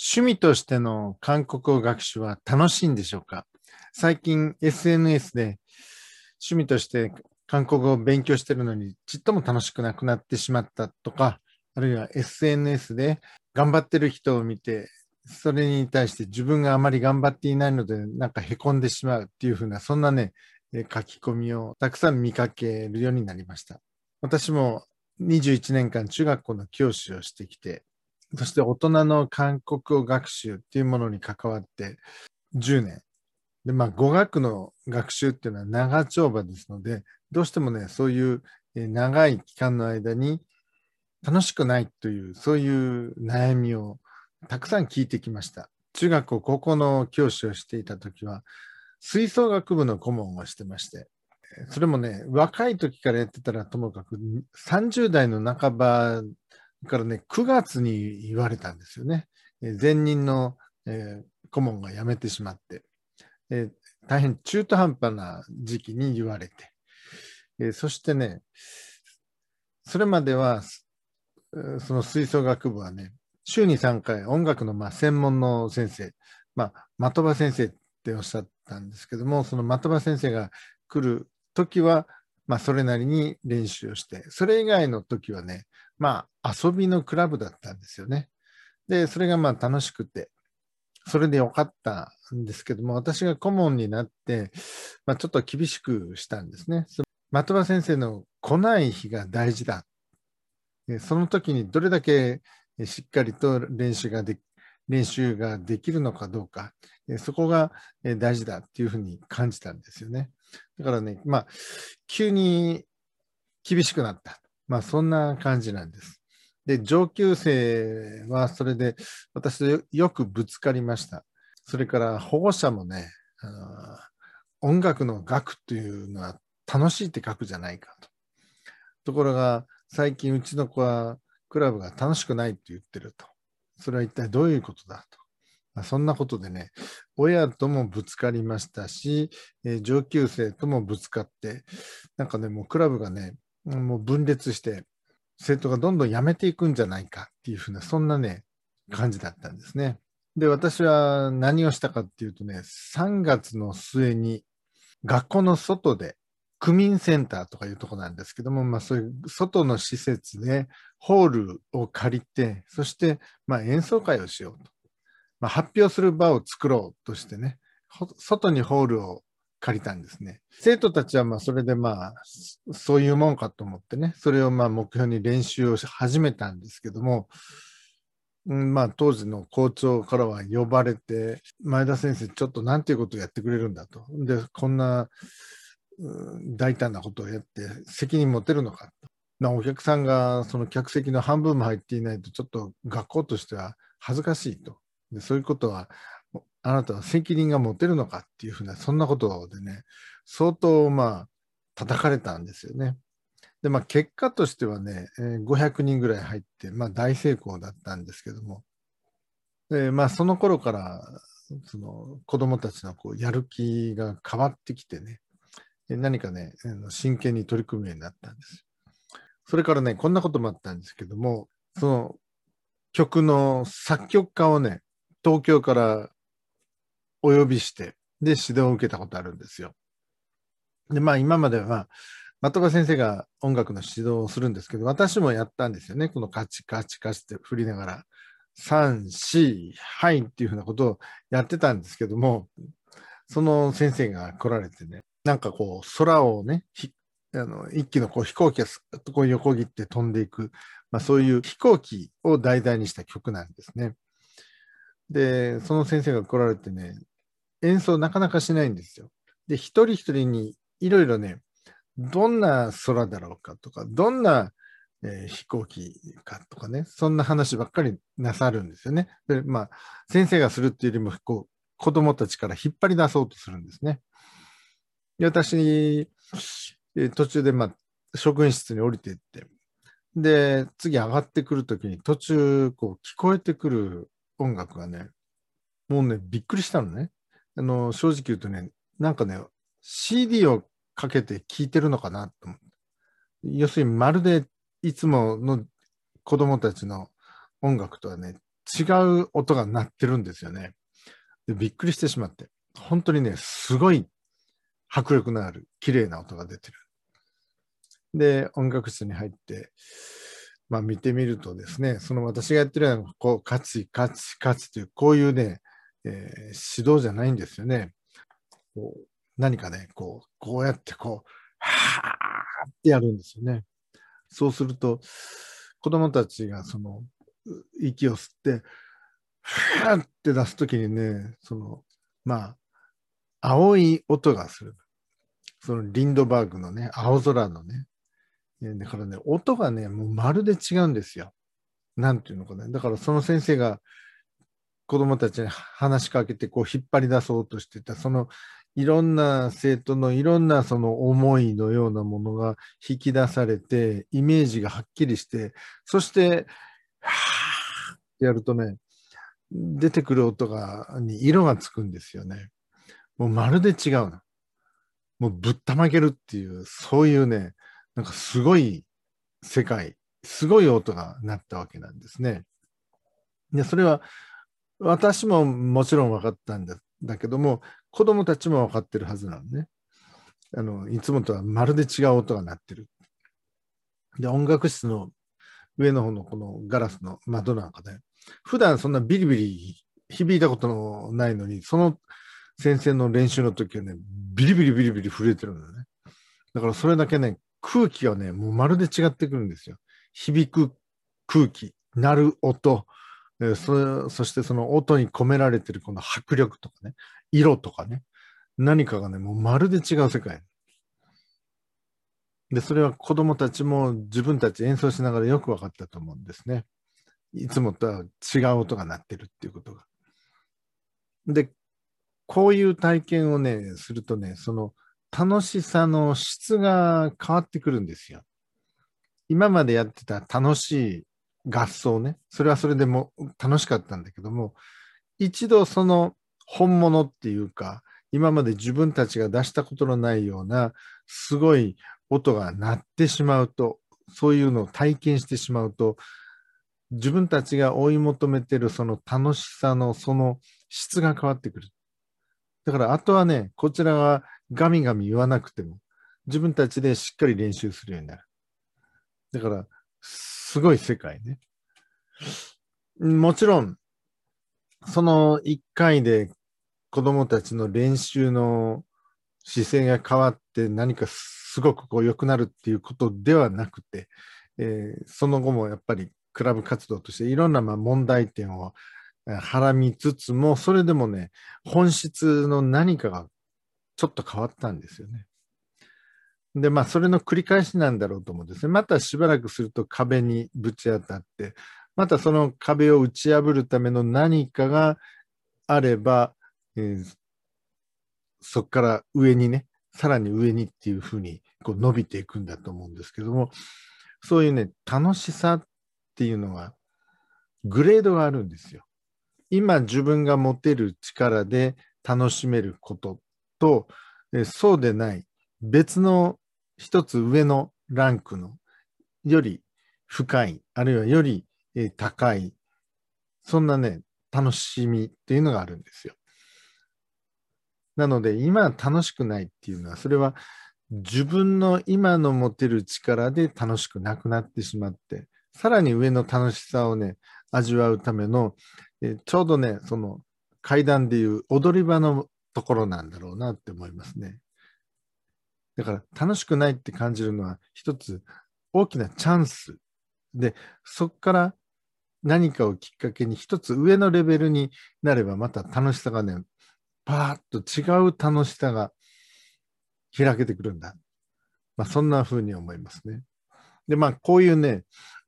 趣味としての韓国語学習は楽しいんでしょうか？最近 SNS で趣味として韓国語を勉強してるのにちっとも楽しくなくなってしまったとか、あるいは SNS で頑張ってる人を見て、それに対して自分があまり頑張っていないので、なんか凹んでしまうっていうふうな、そんなね、書き込みをたくさん見かけるようになりました。私も21年間中学校の教師をしてきて、そして大人の韓国語学習っていうものに関わって10年。で、まあ語学の学習っていうのは長丁場ですので、どうしてもね、そういう長い期間の間に楽しくないという、そういう悩みをたくさん聞いてきました。中学校、高校の教師をしていた時は、吹奏楽部の顧問をしてまして、それもね、若い時からやってたらともかく、30代の半ばからね、9月に言われたんですよね。前任の、えー、顧問が辞めてしまって、えー、大変中途半端な時期に言われて、えー、そしてね、それまでは、その吹奏楽部はね、週に3回音楽のまあ専門の先生、まあ、的場先生っておっしゃったんですけども、その的場先生が来る時は、まあ、それなりに練習をして、それ以外の時はね、まあ、遊びのクラブだったんですよね。で、それがまあ楽しくて、それでよかったんですけども、私が顧問になって、まあ、ちょっと厳しくしたんですね。的場先生の来ない日が大事だ。その時にどれだけしっかりと練習がで練習ができるのかどうか、そこが大事だっていうふうに感じたんですよね。だからね、まあ、急に厳しくなった。まあ、そんな感じなんです。で、上級生はそれで私とよくぶつかりました。それから保護者もね、あの音楽の学というのは楽しいって書くじゃないかと。ところが、最近うちの子はクラブが楽しくないって言ってると。それは一体どういうことだと。まあ、そんなことでね、親ともぶつかりましたし、えー、上級生ともぶつかって、なんかね、もうクラブがね、もう分裂して、生徒がどんどん辞めていくんじゃないかっていうふうな、そんなね、感じだったんですね。で、私は何をしたかっていうとね、3月の末に学校の外で、区民センターとかいうとこなんですけども、まあそういう外の施設でホールを借りて、そしてま演奏会をしようと。まあ、発表する場を作ろうとしてね、外にホールを借りたんですね。生徒たちはまあそれでまあそういうもんかと思ってね、それをまあ目標に練習を始めたんですけども、うん、まあ当時の校長からは呼ばれて、前田先生ちょっとなんていうことをやってくれるんだと。で、こんな、うん、大胆なことをやって責任持てるのかと。なお客さんがその客席の半分も入っていないとちょっと学校としては恥ずかしいと。でそういうことはあなたは責任が持てるのかっていうふうな、そんなことでね、相当まあ、叩かれたんですよね。で、まあ結果としてはね、500人ぐらい入って、まあ大成功だったんですけども、でまあその頃から、その子供たちのこうやる気が変わってきてね、何かね、真剣に取り組むようになったんです。それからね、こんなこともあったんですけども、その曲の作曲家をね、東京からお呼びして、で、指導を受けたことあるんですよ。で、まあ今までは、的場先生が音楽の指導をするんですけど、私もやったんですよね。このカチカチカチって振りながら、3、4、はいっていうふうなことをやってたんですけども、その先生が来られてね、なんかこう、空をね、あの一機のこう飛行機がすっとこう横切って飛んでいく、まあ、そういう飛行機を題材にした曲なんですね。で、その先生が来られてね、演奏なかなかしないんですよ。で、一人一人にいろいろね、どんな空だろうかとか、どんな、えー、飛行機かとかね、そんな話ばっかりなさるんですよね。で、まあ、先生がするっていうよりも、こう、子供たちから引っ張り出そうとするんですね。で、私、えー、途中で、まあ、職員室に降りていって、で、次上がってくるときに途中、こう、聞こえてくる音楽がね、もうね、びっくりしたのね。あの、正直言うとね、なんかね、CD をかけて聴いてるのかなと思って。要するに、まるでいつもの子供たちの音楽とはね、違う音が鳴ってるんですよね。でびっくりしてしまって。本当にね、すごい迫力のある綺麗な音が出てる。で、音楽室に入って、まあ見てみるとですね、その私がやってるような、こう、カツカツカツという、こういうね、えー、指導じゃないんですよね。こう何かね、こう、こうやってこう、はーってやるんですよね。そうすると、子供たちがその、息を吸って、はーって出すときにね、その、まあ、青い音がする。そのリンドバーグのね、青空のね。だからね、音がね、もうまるで違うんですよ。なんていうのかな。だからその先生が子供たちに話しかけてこう引っ張り出そうとしてた、そのいろんな生徒のいろんなその思いのようなものが引き出されて、イメージがはっきりして、そして、はーってやるとね、出てくる音が、に色がつくんですよね。もうまるで違うな。もうぶったまげるっていう、そういうね、なんかすごい世界、すごい音が鳴ったわけなんですね。で、それは私ももちろん分かったんだだけども、子供たちも分かってるはずなのね。あの、いつもとはまるで違う音が鳴ってる。で、音楽室の上の方のこのガラスの窓なんかで、普段そんなビリビリ響いたことのないのに、その先生の練習の時はね、ビリビリビリビリ震えてるんだよね。だからそれだけね、空気がね、もうまるで違ってくるんですよ。響く空気、鳴る音、えそそしてその音に込められてるこの迫力とかね、色とかね、何かがね、もうまるで違う世界。で、それは子供たちも自分たち演奏しながらよく分かったと思うんですね。いつもとは違う音が鳴ってるっていうことが。で、こういう体験をね、するとね、その楽しさの質が変わってくるんですよ。今までやってた楽しい合奏ね、それはそれでも楽しかったんだけども、一度その本物っていうか、今まで自分たちが出したことのないような、すごい音が鳴ってしまうと、そういうのを体験してしまうと、自分たちが追い求めてるその楽しさのその質が変わってくる。だからあとはね、こちらはガミガミ言わなくても、自分たちでしっかり練習するようになる。だから、すごい世界ね。もちろん、その一回で子供たちの練習の姿勢が変わって何かすごくこう良くなるっていうことではなくて、えー、その後もやっぱりクラブ活動としていろんなまあ問題点をはらみつつも、それでもね、本質の何かがちょっと変わったんですよね。で、まあ、それの繰り返しなんだろうと思うんですね。またしばらくすると壁にぶち当たって、またその壁を打ち破るための何かがあれば、えー、そこから上にね、さらに上にっていうふうにこう伸びていくんだと思うんですけども、そういうね、楽しさっていうのは、グレードがあるんですよ。今自分が持てる力で楽しめることと、えそうでない別の一つ上のランクのより深い、あるいはより高い、そんなね、楽しみっていうのがあるんですよ。なので、今楽しくないっていうのは、それは自分の今の持てる力で楽しくなくなってしまって、さらに上の楽しさをね、味わうための、えちょうどね、その階段でいう踊り場のところなんだろうなって思いますね。だから楽しくないって感じるのは一つ大きなチャンスで、そこから何かをきっかけに一つ上のレベルになればまた楽しさがね、パーッと違う楽しさが開けてくるんだ。まあそんな風に思いますね。で、まあこういうね、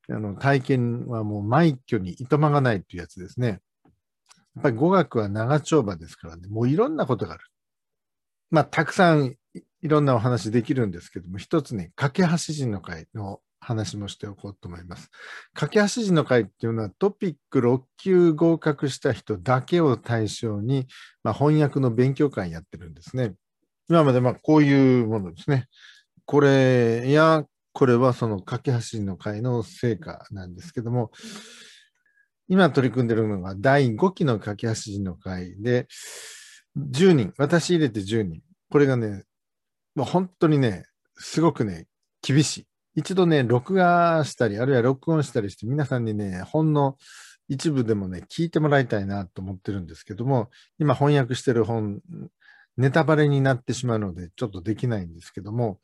あの体験はもう枚挙にいとまがないっていうやつですね。やっぱり語学は長丁場ですからね、もういろんなことがある。まあたくさんいろんなお話できるんですけども、一つね、架け橋人の会の話もしておこうと思います。架け橋人の会っていうのはトピック6級合格した人だけを対象に、まあ、翻訳の勉強会やってるんですね。今までまあこういうものですね。これや、これはその架け橋人の会の成果なんですけども、今取り組んでるのが第5期の架け橋人の会で、10人、私入れて10人。これがね、もう本当にね、すごくね、厳しい。一度ね、録画したり、あるいは録音したりして、皆さんにね、ほんの一部でもね、聞いてもらいたいなと思ってるんですけども、今翻訳してる本、ネタバレになってしまうので、ちょっとできないんですけども、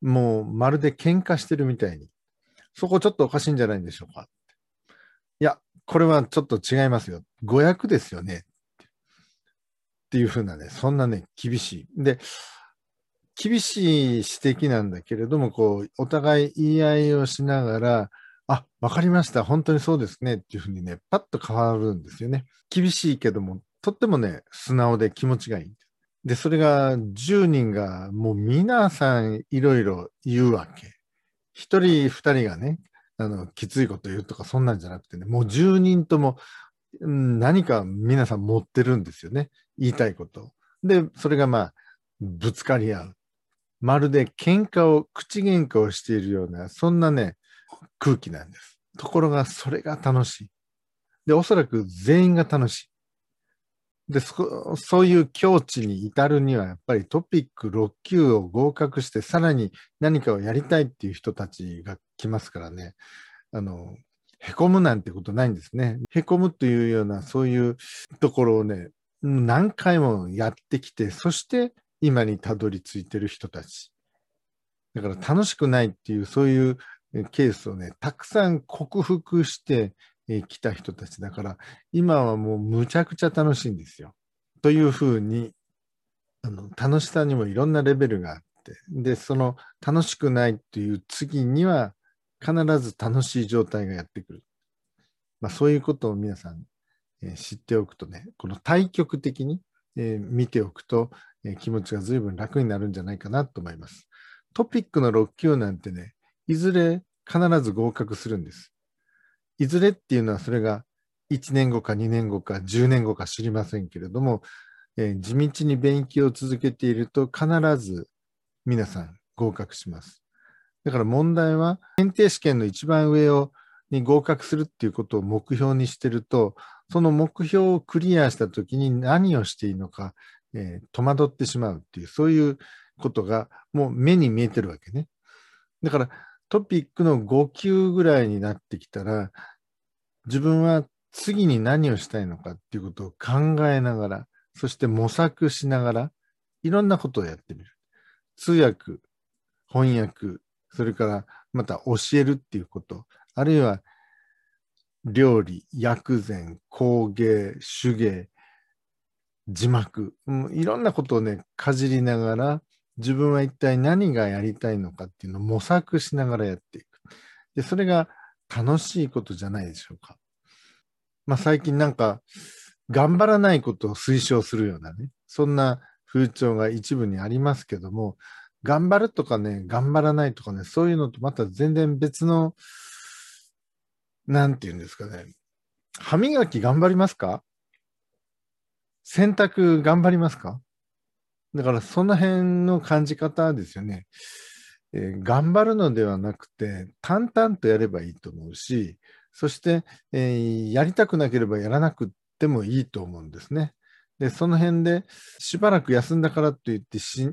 もうまるで喧嘩してるみたいに、そこちょっとおかしいんじゃないんでしょうか。いや、これはちょっと違いますよ。誤訳ですよね。っていうふうなね、そんなね、厳しい。で、厳しい指摘なんだけれども、こう、お互い言い合いをしながら、あ、わかりました。本当にそうですね。っていうふうにね、パッと変わるんですよね。厳しいけども、とってもね、素直で気持ちがいい。で、それが10人がもう皆さんいろいろ言うわけ。一人二人がね、あの、きついこと言うとかそんなんじゃなくてね、もう10人とも何か皆さん持ってるんですよね。言いたいことで、それがまあ、ぶつかり合う。まるで喧嘩を、口喧嘩をしているような、そんなね、空気なんです。ところが、それが楽しい。で、おそらく全員が楽しい。で、そそういう境地に至るには、やっぱりトピック6級を合格して、さらに何かをやりたいっていう人たちが来ますからね。あの、へこむなんてことないんですね。へこむというような、そういうところをね、何回もやってきて、そして今にたどり着いてる人たち。だから楽しくないっていう、そういうケースをね、たくさん克服してきた人たちだから、今はもうむちゃくちゃ楽しいんですよ。というふうに、あの楽しさにもいろんなレベルがあって、で、その楽しくないっていう次には、必ず楽しい状態がやってくる。まあ、そういうことを皆さん、えー、知っておくとね、この対極的に、えー、見ておくと、えー、気持ちが随分楽になるんじゃないかなと思います。トピックの6級なんてね、いずれ必ず合格するんです。いずれっていうのはそれが1年後か2年後か10年後か知りませんけれども、えー、地道に勉強を続けていると必ず皆さん合格します。だから問題は検定試験の一番上をに合格するっていうことを目標にしてると、その目標をクリアしたときに何をしていいのか、えー、戸惑ってしまうっていう、そういうことがもう目に見えてるわけね。だからトピックの5級ぐらいになってきたら、自分は次に何をしたいのかっていうことを考えながら、そして模索しながら、いろんなことをやってみる。通訳、翻訳、それからまた教えるっていうこと、あるいは料理、薬膳、工芸、手芸、字幕、いろんなことをね、かじりながら、自分は一体何がやりたいのかっていうのを模索しながらやっていく。で、それが楽しいことじゃないでしょうか。まあ最近なんか、頑張らないことを推奨するようなね、そんな風潮が一部にありますけども、頑張るとかね、頑張らないとかね、そういうのとまた全然別の、なんて言うんですかね。歯磨き頑張りますか？洗濯頑張りますか？だからその辺の感じ方ですよね。えー、頑張るのではなくて、淡々とやればいいと思うし、そして、えー、やりたくなければやらなくてもいいと思うんですね。で、その辺でしばらく休んだからといってし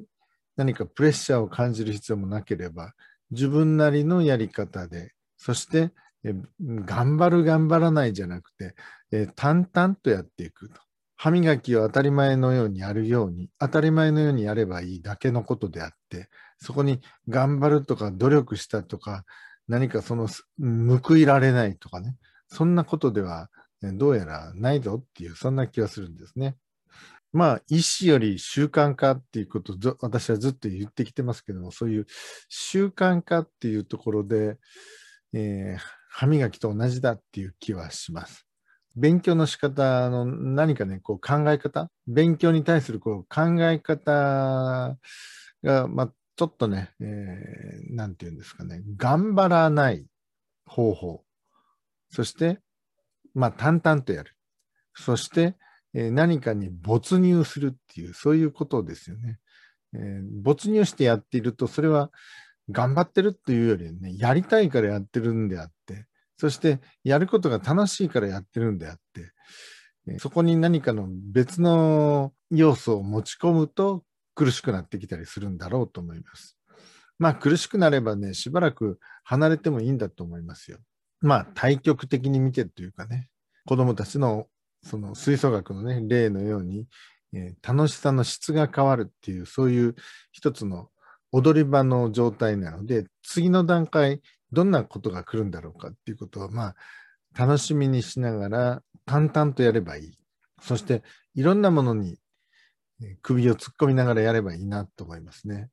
何かプレッシャーを感じる必要もなければ、自分なりのやり方で、そして、え頑張る頑張らないじゃなくて、え淡々とやっていくと。歯磨きを当たり前のようにやるように、当たり前のようにやればいいだけのことであって、そこに頑張るとか努力したとか、何かその報いられないとかね、そんなことでは、どうやらないぞっていう、そんな気がするんですね。まあ、意思より習慣化っていうことを私はずっと言ってきてますけども、そういう習慣化っていうところで、えー、歯磨きと同じだっていう気はします。勉強の仕方の何かね、こう考え方、勉強に対するこう考え方が、まあ、ちょっとね、えー、なんて言うんですかね、頑張らない方法。そして、まあ、淡々とやる。そして、えー、何かに没入するっていう、そういうことですよね。えー、没入してやっていると、それは頑張ってるっていうよりね、やりたいからやってるんであって、そしてやることが楽しいからやってるんであって、そこに何かの別の要素を持ち込むと苦しくなってきたりするんだろうと思います。まあ苦しくなればね、しばらく離れてもいいんだと思いますよ。まあ対極的に見てるというかね、子供たちのその吹奏楽のね、例のように、えー楽しさの質が変わるっていう、そういう一つの踊り場の状態なので、次の段階、どんなことが来るんだろうかっていうことを、まあ、楽しみにしながら淡々とやればいい。そして、いろんなものに首を突っ込みながらやればいいなと思いますね。